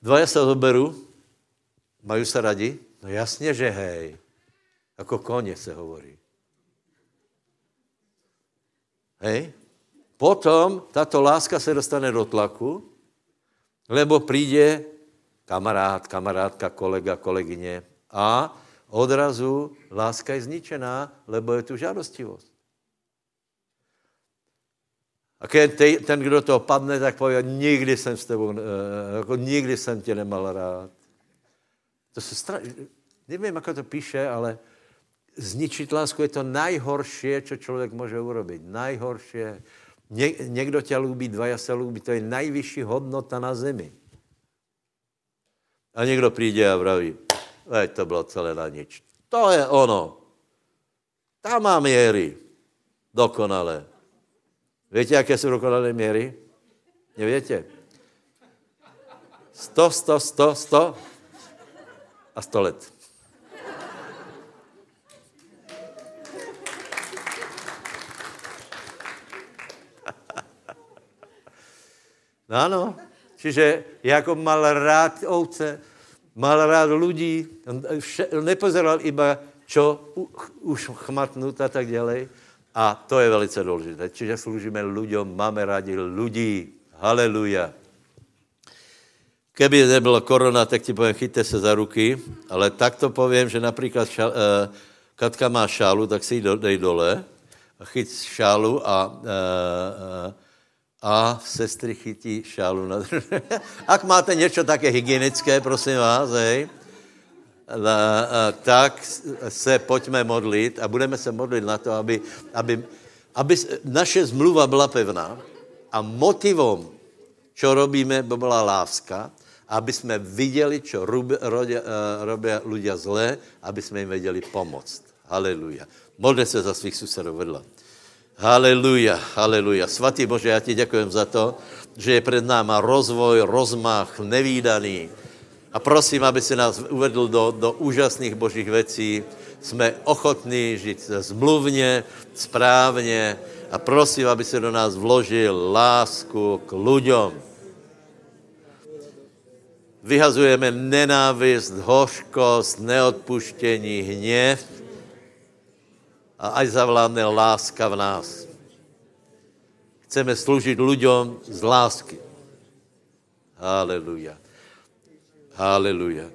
Dvaja se zoberu, mají se radi? No jasně, že hej. Jako koně se hovorí. Hej? Potom tato láska se dostane do tlaku, lebo přijde kamarád, kamarádka, kolega, kolegyně a odrazu láska je zničená, lebo je tu žádostivost. A keď ten, kdo to padne, tak pově, nikdy jsem s tebou, eh, jako nikdy jsem tě nemal rád. To se stra... Nevím, jak to píše, ale zničit lásku je to nejhorší, co člověk může urobit. Nejhorší. Ně, někdo tě dva se lubí, to je nejvyšší hodnota na zemi. A někdo přijde a vraví, veď to bylo celé na nič. To je ono. Tam má měry. Dokonale. Víte, jaké jsou dokonalé měry? Nevíte? 100, 100, 100, 100 a 100 let. Ano, čiže jako mal rád ovce, mal rád lidí, on nepozeral iba, čo už chmatnut a tak dělej, a to je velice důležité. Čiže sloužíme lidem, máme rádi lidí. Haleluja. Keby nebyla korona, tak ti povím, chyťte se za ruky, ale tak to povím, že například šal, uh, Katka má šálu, tak si ji dej dole, chyť šálu a, uh, a sestry chytí šálu na Ak máte něco také hygienické, prosím vás, hej, tak se pojďme modlit a budeme se modlit na to, aby, aby, aby naše zmluva byla pevná a motivom, čo robíme, by byla láska, aby jsme viděli, čo robí lidé zlé, aby jsme jim věděli pomoct. Haleluja. Modli se za svých susedů vedla. Haleluja, haleluja. Svatý Bože, já ti děkujem za to, že je před náma rozvoj, rozmach, nevýdaný. A prosím, aby si nás uvedl do, do úžasných božích věcí. Jsme ochotní žít zmluvně, správně a prosím, aby se do nás vložil lásku k lidem. Vyhazujeme nenávist, hořkost, neodpuštění, hněv, a aj zavládne láska v nás. Chceme sloužit lidem z lásky. Haleluja. Haleluja.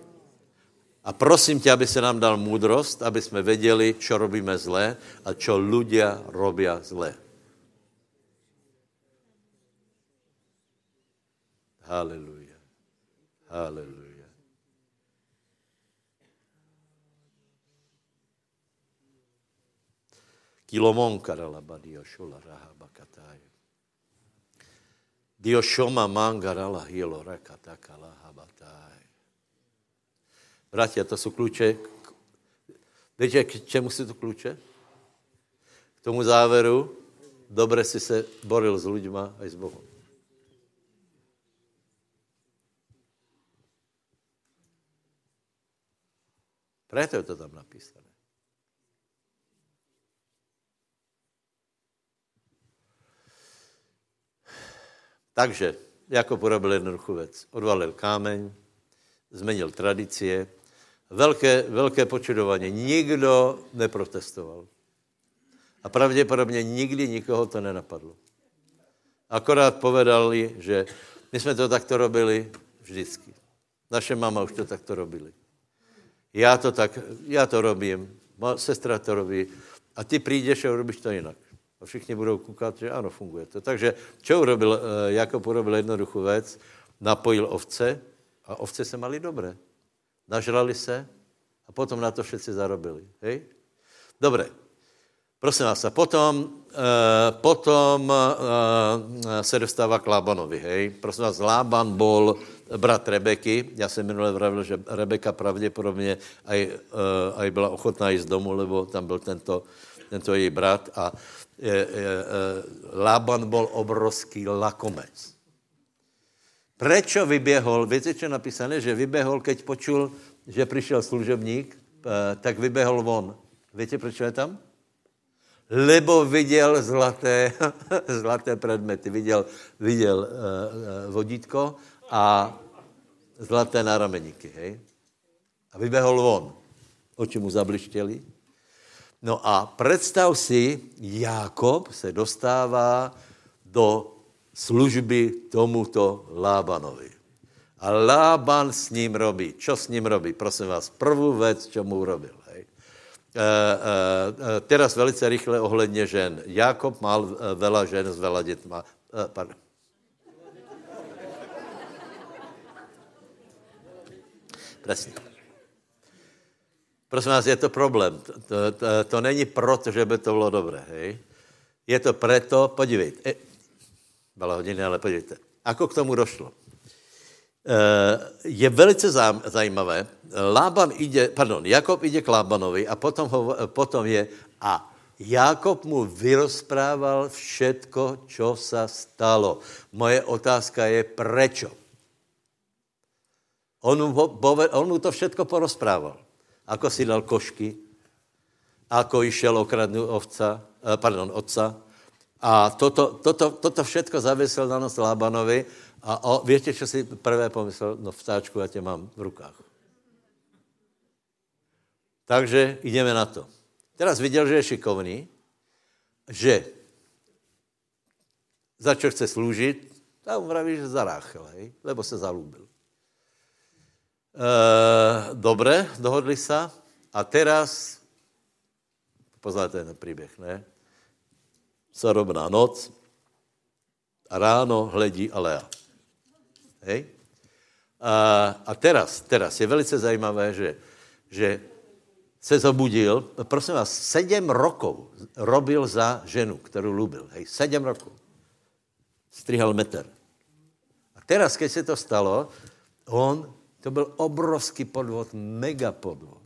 A prosím tě, aby se nám dal moudrost, aby jsme věděli, co robíme zlé a co ľudia robia zlé. Haleluja. Haleluja. Kilomon karalaba dioshola rahabakatai. Dioshoma mangarala hielo rakatakala habatai. Bratia, to jsou kluče. Víte, k čemu si to kluče? K tomu záveru, dobře si se boril s lidma a s Bohem. Proto je to tam napísané. Takže Jakob urobil jednoduchou věc. Odvalil kámeň, změnil tradicie, velké, velké počudování. Nikdo neprotestoval. A pravděpodobně nikdy nikoho to nenapadlo. Akorát povedali, že my jsme to takto robili vždycky. Naše mama už to takto robili. Já to tak, já to robím, sestra to robí a ty přijdeš a urobíš to jinak. A všichni budou koukat, že ano, funguje to. Takže čo urobil, eh, Jakob urobil jednoduchou věc, napojil ovce a ovce se mali dobré. Nažrali se a potom na to všichni zarobili. Hej? Dobré. Prosím vás, a potom, e, potom e, se dostává k Lábanovi, hej. Prosím vás, Lában bol brat Rebeky. Já jsem minule vravil, že Rebeka pravděpodobně aj, e, aj byla ochotná jít z domu, lebo tam byl tento, tento její brat a je, je, Lában bol obrovský lakomec. Prečo vyběhol? Víte, co napísané? Že vyběhol, keď počul, že přišel služebník, eh, tak vyběhol von. Víte, proč je tam? Lebo viděl zlaté, zlaté předměty. Viděl, viděl uh, vodítko a zlaté nárameníky, hej? A vyběhol von. Oči mu zablištěli No a představ si, Jákob se dostává do služby tomuto Lábanovi. A Lában s ním robí. Čo s ním robí? Prosím vás, prvou věc, čo mu urobil. Hej. E, e, teraz velice rychle ohledně žen. Jakob mal vela žen s vela dětma. E, pardon. Presně. Prosím vás, je to problém. To, to, to není proto, že by to bylo dobré. Hej? Je to proto, podívejte, e, byla hodiny, ale podívejte, ako k tomu došlo. E, je velice zajímavé, Lában ide, pardon, Jakob ide k Lábanovi a potom, ho, potom je a Jakob mu vyrozprával všetko, čo sa stalo. Moje otázka je, prečo? On mu, on mu to všetko porozprával ako si dal košky, ako išel okradnout ovca, eh, pardon, otca. A toto, toto, toto všetko zavesel na nos Lábanovi a o, víte, co si prvé pomyslel? No vtáčku, já tě mám v rukách. Takže jdeme na to. Teraz viděl, že je šikovný, že za čo chce a on vraví, že zaráchel, hej, lebo se zalúbil. E, dobre, dohodli se. A teraz, poznáte ten příběh, ne? Sarobná noc A ráno hledí a Lea. Hej? A, a teraz, teraz je velice zajímavé, že, že se zobudil, prosím vás, sedm rokov robil za ženu, kterou lubil. Hej, sedm rokov. Strihal meter. A teraz, keď se to stalo, on, to byl obrovský podvod, mega podvod.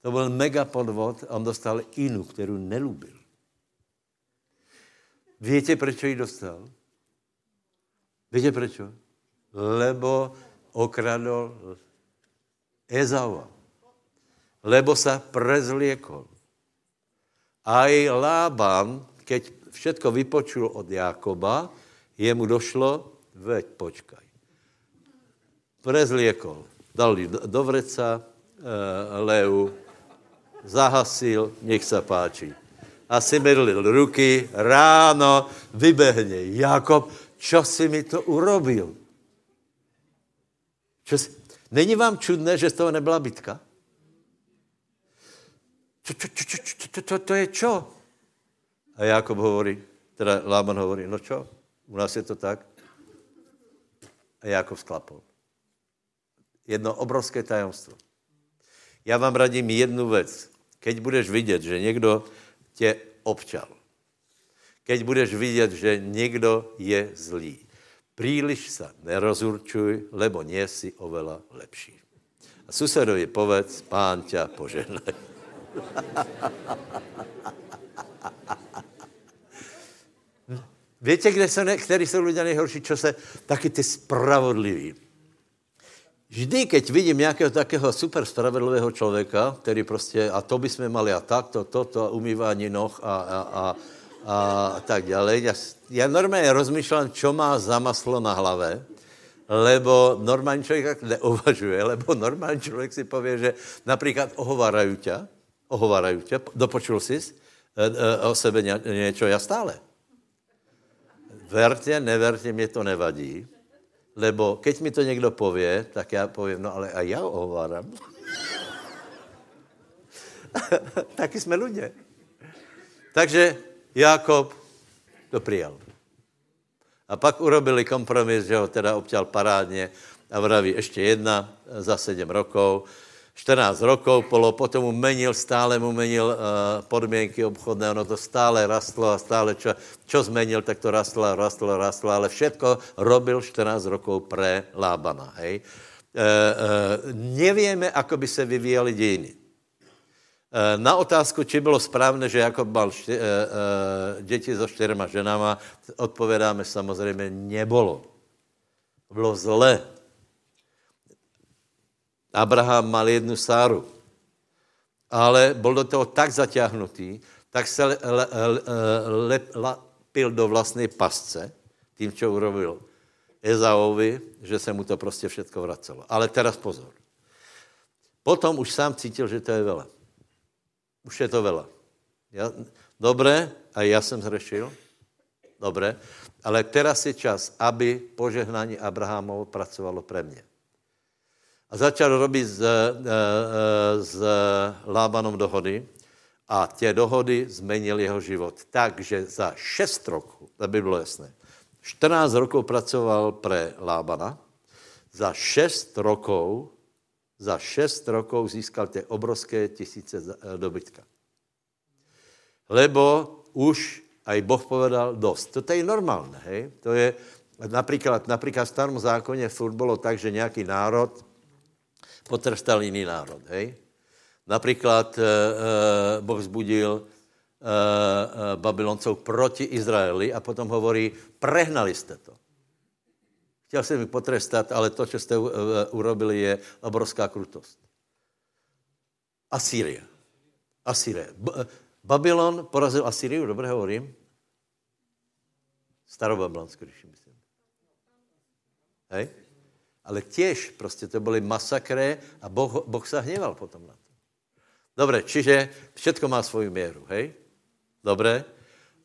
To byl mega podvod a on dostal inu, kterou nelubil. Víte, proč ji dostal? Víte proč? Lebo okradol Ezava. Lebo sa prezliekol. Aj Lában, keď všetko vypočul od Jákoba, jemu došlo, veď počkaj. Prezliekol. Dali do, do vreca e, Leu, zahasil, nech sa páči. A si medlil ruky, ráno vybehne Jakob, čo si mi to urobil? Čo si... Není vám čudné, že z toho nebyla bitka? Čo, čo, čo, čo, čo, to, to, to je čo? A Jakob hovorí, teda Lában hovorí, no čo, u nás je to tak. A Jakob sklapol. Jedno obrovské tajemstvo. Já vám radím jednu věc. Keď budeš vidět, že někdo tě občal, keď budeš vidět, že někdo je zlý, příliš se nerozurčuj, lebo nie si ovela lepší. A susedovi povedz, pán ťa požehnaj. Víte, kde jsou, který jsou lidé nejhorší, čo se, taky ty spravodliví. Vždy, keď vidím nějakého takého super spravedlivého člověka, který prostě, a to bychom mali a takto, toto, a umývání noh a, a, a, a tak dále. Já, já normálně rozmýšlám, čo má za maslo na hlave, lebo normální člověk tak neuvažuje, lebo normální člověk si pově, že například ohovárají tě, ohovárají tě, dopočul jsi e, e, o sebe ně, něco, já stále. Verte, neverte, mě to nevadí, lebo keď mi to někdo pově, tak já povím, no ale a já ohováram. Taky jsme lidé. Takže Jakob to přijal. A pak urobili kompromis, že ho teda obťal parádně a vraví ještě jedna za sedm rokov. 14 rokov polo, potom mu menil, stále mu menil uh, podmínky obchodné, ono to stále rastlo a stále, čo, čo zmenil, tak to rastlo, rastlo, rastlo, ale všetko robil 14 rokov pre Lábana, hej. Uh, uh, nevieme, ako by se vyvíjali dějiny. Eh, na otázku, či bylo správné, že Jakob mal uh, uh, děti so čtyřma ženama, odpovědáme samozřejmě, nebolo. Bylo zle. Abraham mal jednu Sáru, ale byl do toho tak zaťahnutý, tak se le, le, le, lepil do vlastní pasce, tím, co urobil Ezaovi, že se mu to prostě všetko vracelo. Ale teraz pozor. Potom už sám cítil, že to je vele. Už je to vela. Ja, dobré, a já jsem zřešil. Dobré. Ale teraz je čas, aby požehnání Abrahamovo pracovalo pre mě. A začal robit s, e, e, s Lábanom dohody a tě dohody zmenil jeho život. Takže za šest roků, aby bylo jasné, 14 rokov pracoval pre Lábana, za šest rokov za šest rokov získal ty obrovské tisíce eh, dobytka. Lebo už aj Boh povedal dost. To je normálne, hej? To je například, například v starom zákoně furt bylo tak, že nějaký národ potrestal jiný národ, hej? Například e, e, Boh zbudil e, e, Babyloncov proti Izraeli a potom hovorí, prehnali jste to. Chtěl jsem mi potrestat, ale to, co jste eh, urobili, je obrovská krutost. Asýria. Asýrie. Eh, Babylon porazil Asýriu, dobře hovorím? Starobabylonskou, když myslím. Hej? Ale těž prostě to byly masakré a boh, boh se hněval potom na to. Dobře, čiže všetko má svoji měru, hej? Dobré?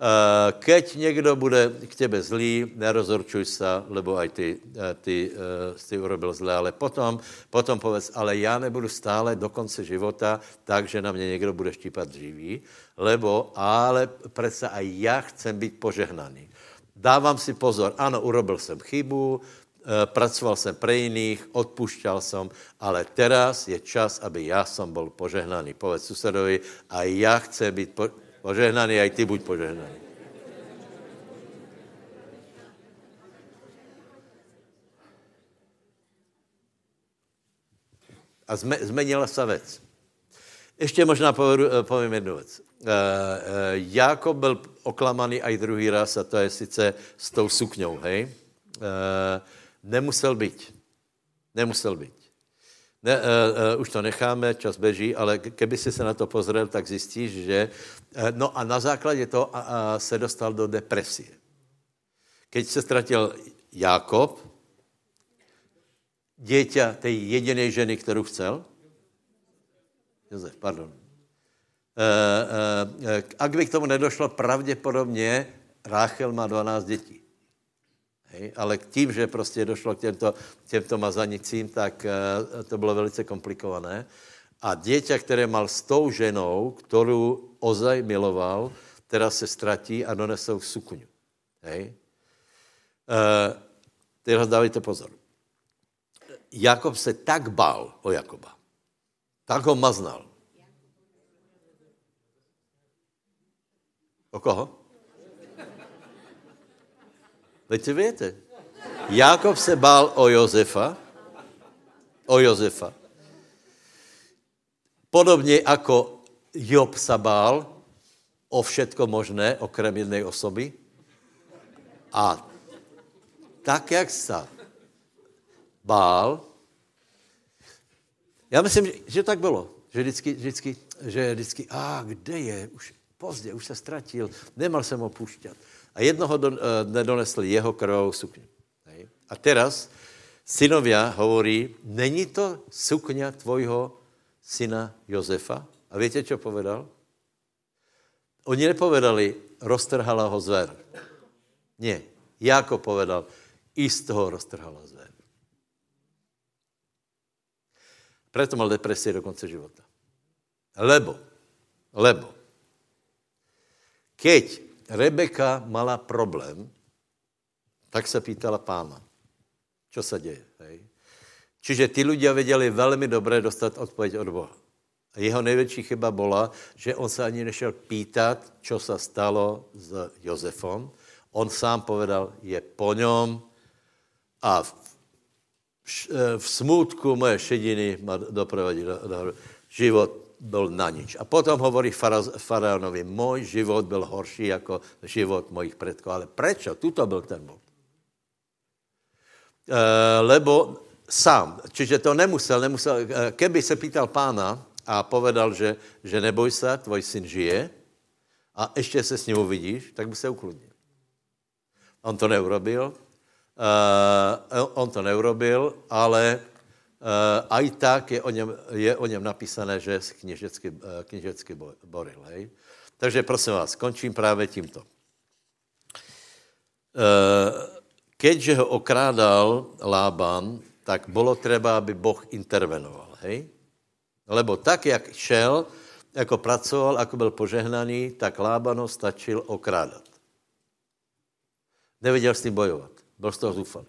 Eh, keď někdo bude k tebe zlý, nerozorčuj se, lebo aj ty, eh, ty, eh, ty urobil zle, ale potom, potom povedz, ale já nebudu stále do konce života tak, že na mě někdo bude štípat živý, lebo ale přece aj já chcem být požehnaný. dávám si pozor, ano, urobil jsem chybu, eh, pracoval jsem pre jiných, odpušťal jsem, ale teraz je čas, aby já jsem byl požehnaný. Povedz susedovi, a já chci být požehnaný, a i ty buď požehnaný. A zmenila se věc. Ještě možná eh, povím jednu věc. Uh, uh, Jákob byl oklamaný i druhý raz, a to je sice s tou sukňou, hej? Uh, nemusel být. Nemusel být. Ne, uh, uh, už to necháme, čas beží, ale keby si se na to pozrel, tak zjistíš, že... Uh, no a na základě toho uh, uh, se dostal do depresie. Keď se ztratil Jákob, dieťa té jediné ženy, kterou chcel, Josef, pardon. E, e, ak by k tomu nedošlo, pravděpodobně Ráchel má 12 dětí. Hej? Ale tím, že prostě došlo k těmto, těmto mazanicím, tak e, to bylo velice komplikované. A dieťa, které mal s tou ženou, kterou ozaj miloval, teraz se ztratí a donesou sukňu. Hej? E, teraz dávajte pozor. Jakob se tak bál o Jakoba, tak ho maznal. O koho? Veď si víte. Jakob se bál o Josefa, o Josefa. Podobně jako Job se bál o všetko možné, okrem jedné osoby. A tak, jak se bál, já myslím, že tak bylo. Že vždycky, vždycky, že vždycky, a kde je? Už pozdě, už se ztratil, nemal jsem ho pušťat. A jednoho do, uh, nedonesl jeho krvou sukně. Hej. A teraz synovia hovorí, není to sukňa tvojho syna Josefa? A víte, co povedal? Oni nepovedali, roztrhala ho zver. Ne, Jako povedal, i z toho roztrhala zver. Preto mal depresie do konce života. Lebo, lebo, keď Rebeka mala problém, tak se pýtala pána, co se děje. Hej? Čiže ty ľudia věděli velmi dobře dostat odpověď od Boha. A jeho největší chyba byla, že on se ani nešel pýtat, co se stalo s Josefom. On sám povedal, je po něm a v Eh, v smutku moje šediny ma doprovodí do, do, život byl na nič. A potom hovorí faraonovi, můj život byl horší jako život mojich předků. Ale proč? Tuto byl ten bod. E, lebo sám, čiže to nemusel, nemusel, eh, keby se pýtal pána a povedal, že, že neboj se, tvoj syn žije a ještě se s ním uvidíš, tak by se ukludnil. On to neurobil, Uh, on to neurobil, ale uh, aj tak je o, něm, je o něm napísané, že kněžecky, uh, kněžecky boril. Hej? Takže prosím vás, končím právě tímto. Uh, keďže ho okrádal Lában, tak bylo třeba, aby Boh intervenoval. Hej? Lebo tak, jak šel, jako pracoval, jako byl požehnaný, tak Lábano stačil okrádat. Nevěděl s tím bojovat. Byl z toho zúfalý.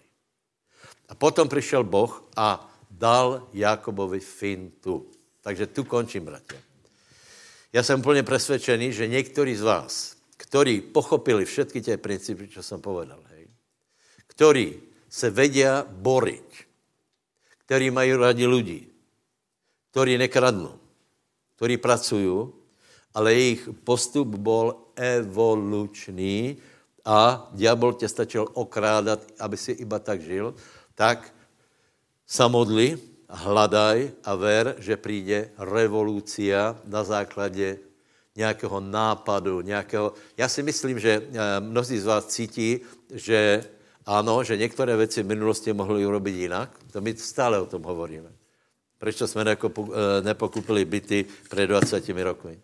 A potom přišel Boh a dal Jakobovi fintu. Takže tu končím, bratě. Já jsem úplně přesvědčený, že někteří z vás, kteří pochopili všetky tie principy, co jsem povedal, hej, kteří se vedia boriť, kteří mají rádi lidi, kteří nekradnou, kteří pracují, ale jejich postup byl evolučný, a diabol tě stačil okrádat, aby si iba tak žil, tak samodli, hladaj a ver, že přijde revolúcia na základě nějakého nápadu, nějakého... Já si myslím, že eh, mnozí z vás cítí, že ano, že některé věci v minulosti mohli urobit jinak. To my stále o tom hovoríme. Proč jsme eh, nepokupili byty před 20 roky?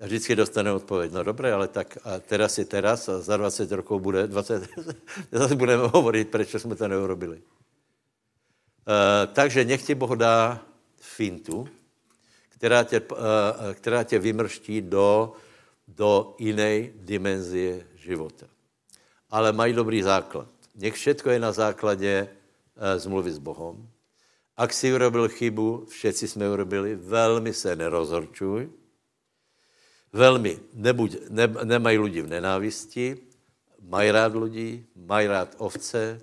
A vždycky dostane odpověď, no dobré, ale tak a teraz je teraz a za 20 rokov bude 20, zase budeme hovorit, proč jsme to neurobili. Uh, takže nech ti Boh dá fintu, která tě, uh, která tě vymrští do, do jiné dimenzie života. ale mají dobrý základ. Nech všetko je na základě e, zmluvy s Bohem. Ak si urobil chybu, všetci jsme urobili, velmi se nerozhorčuj, velmi nebuď, ne, nemají lidi v nenávisti, mají rád lidi, mají rád ovce,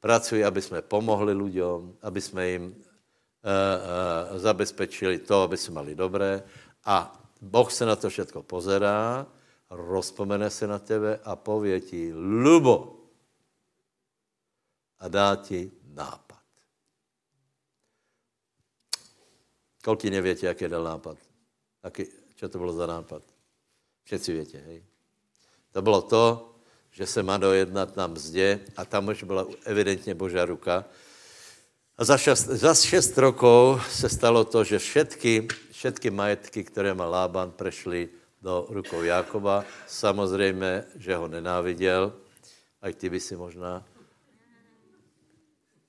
pracují, aby jsme pomohli lidem, aby jsme jim uh, uh, zabezpečili to, aby jsme mali dobré. A Boh se na to všetko pozerá, rozpomene se na tebe a pově ti, Lubo, a dá ti nápad. Kolky nevětě, jaký dal nápad? Aký, čo to bylo za nápad? Všetci větě, hej? To bylo to, že se má dojednat na mzdě a tam už byla evidentně Božá ruka. A za šest, za šest rokov se stalo to, že všetky, všetky majetky, které má Lában, prešly do rukou Jákoba. Samozřejmě, že ho nenáviděl, a ty by si možná,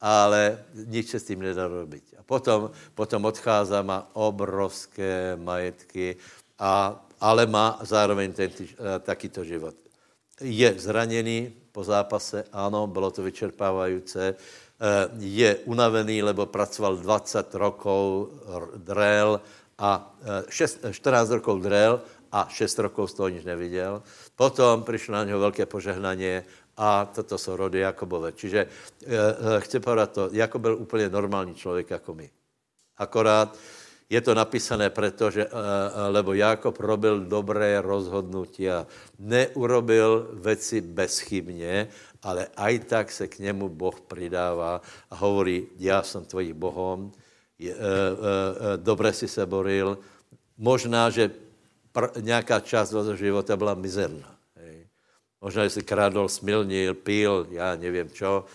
ale nič se s tím nedá robiť. A potom, potom odchází, má obrovské majetky, a, ale má zároveň ten, takýto život je zraněný po zápase, ano, bylo to vyčerpávající, eh, je unavený, lebo pracoval 20 rokov drel a 6, eh, 14 rokov drel a 6 rokov z toho nič neviděl. Potom přišlo na něho velké požehnání a toto jsou rody Jakobové. Čiže eh, chci povedat to, Jakob byl úplně normální člověk jako my. Akorát je to napísané preto, že, eh, eh, lebo Jakob robil dobré rozhodnutia. Neurobil veci bezchybně, ale aj tak se k němu Boh pridává a hovorí, já jsem tvojím Bohom, je, e, e, dobře si se boril. Možná, že pr- nějaká část vašeho života byla mizerná. Hej. Možná, že si kradl, smilnil, pil, já nevím čo.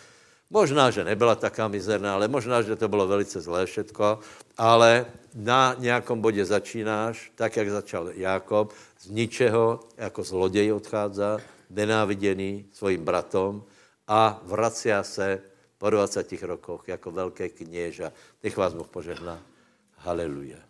Možná, že nebyla taká mizerná, ale možná, že to bylo velice zlé všetko, ale na nějakom bodě začínáš, tak, jak začal Jákob, z ničeho, jako zloděj odchází, nenáviděný svým bratom a vracia se po 20 rokoch jako velké kněža. Nech vás Boh požehná. Haleluja.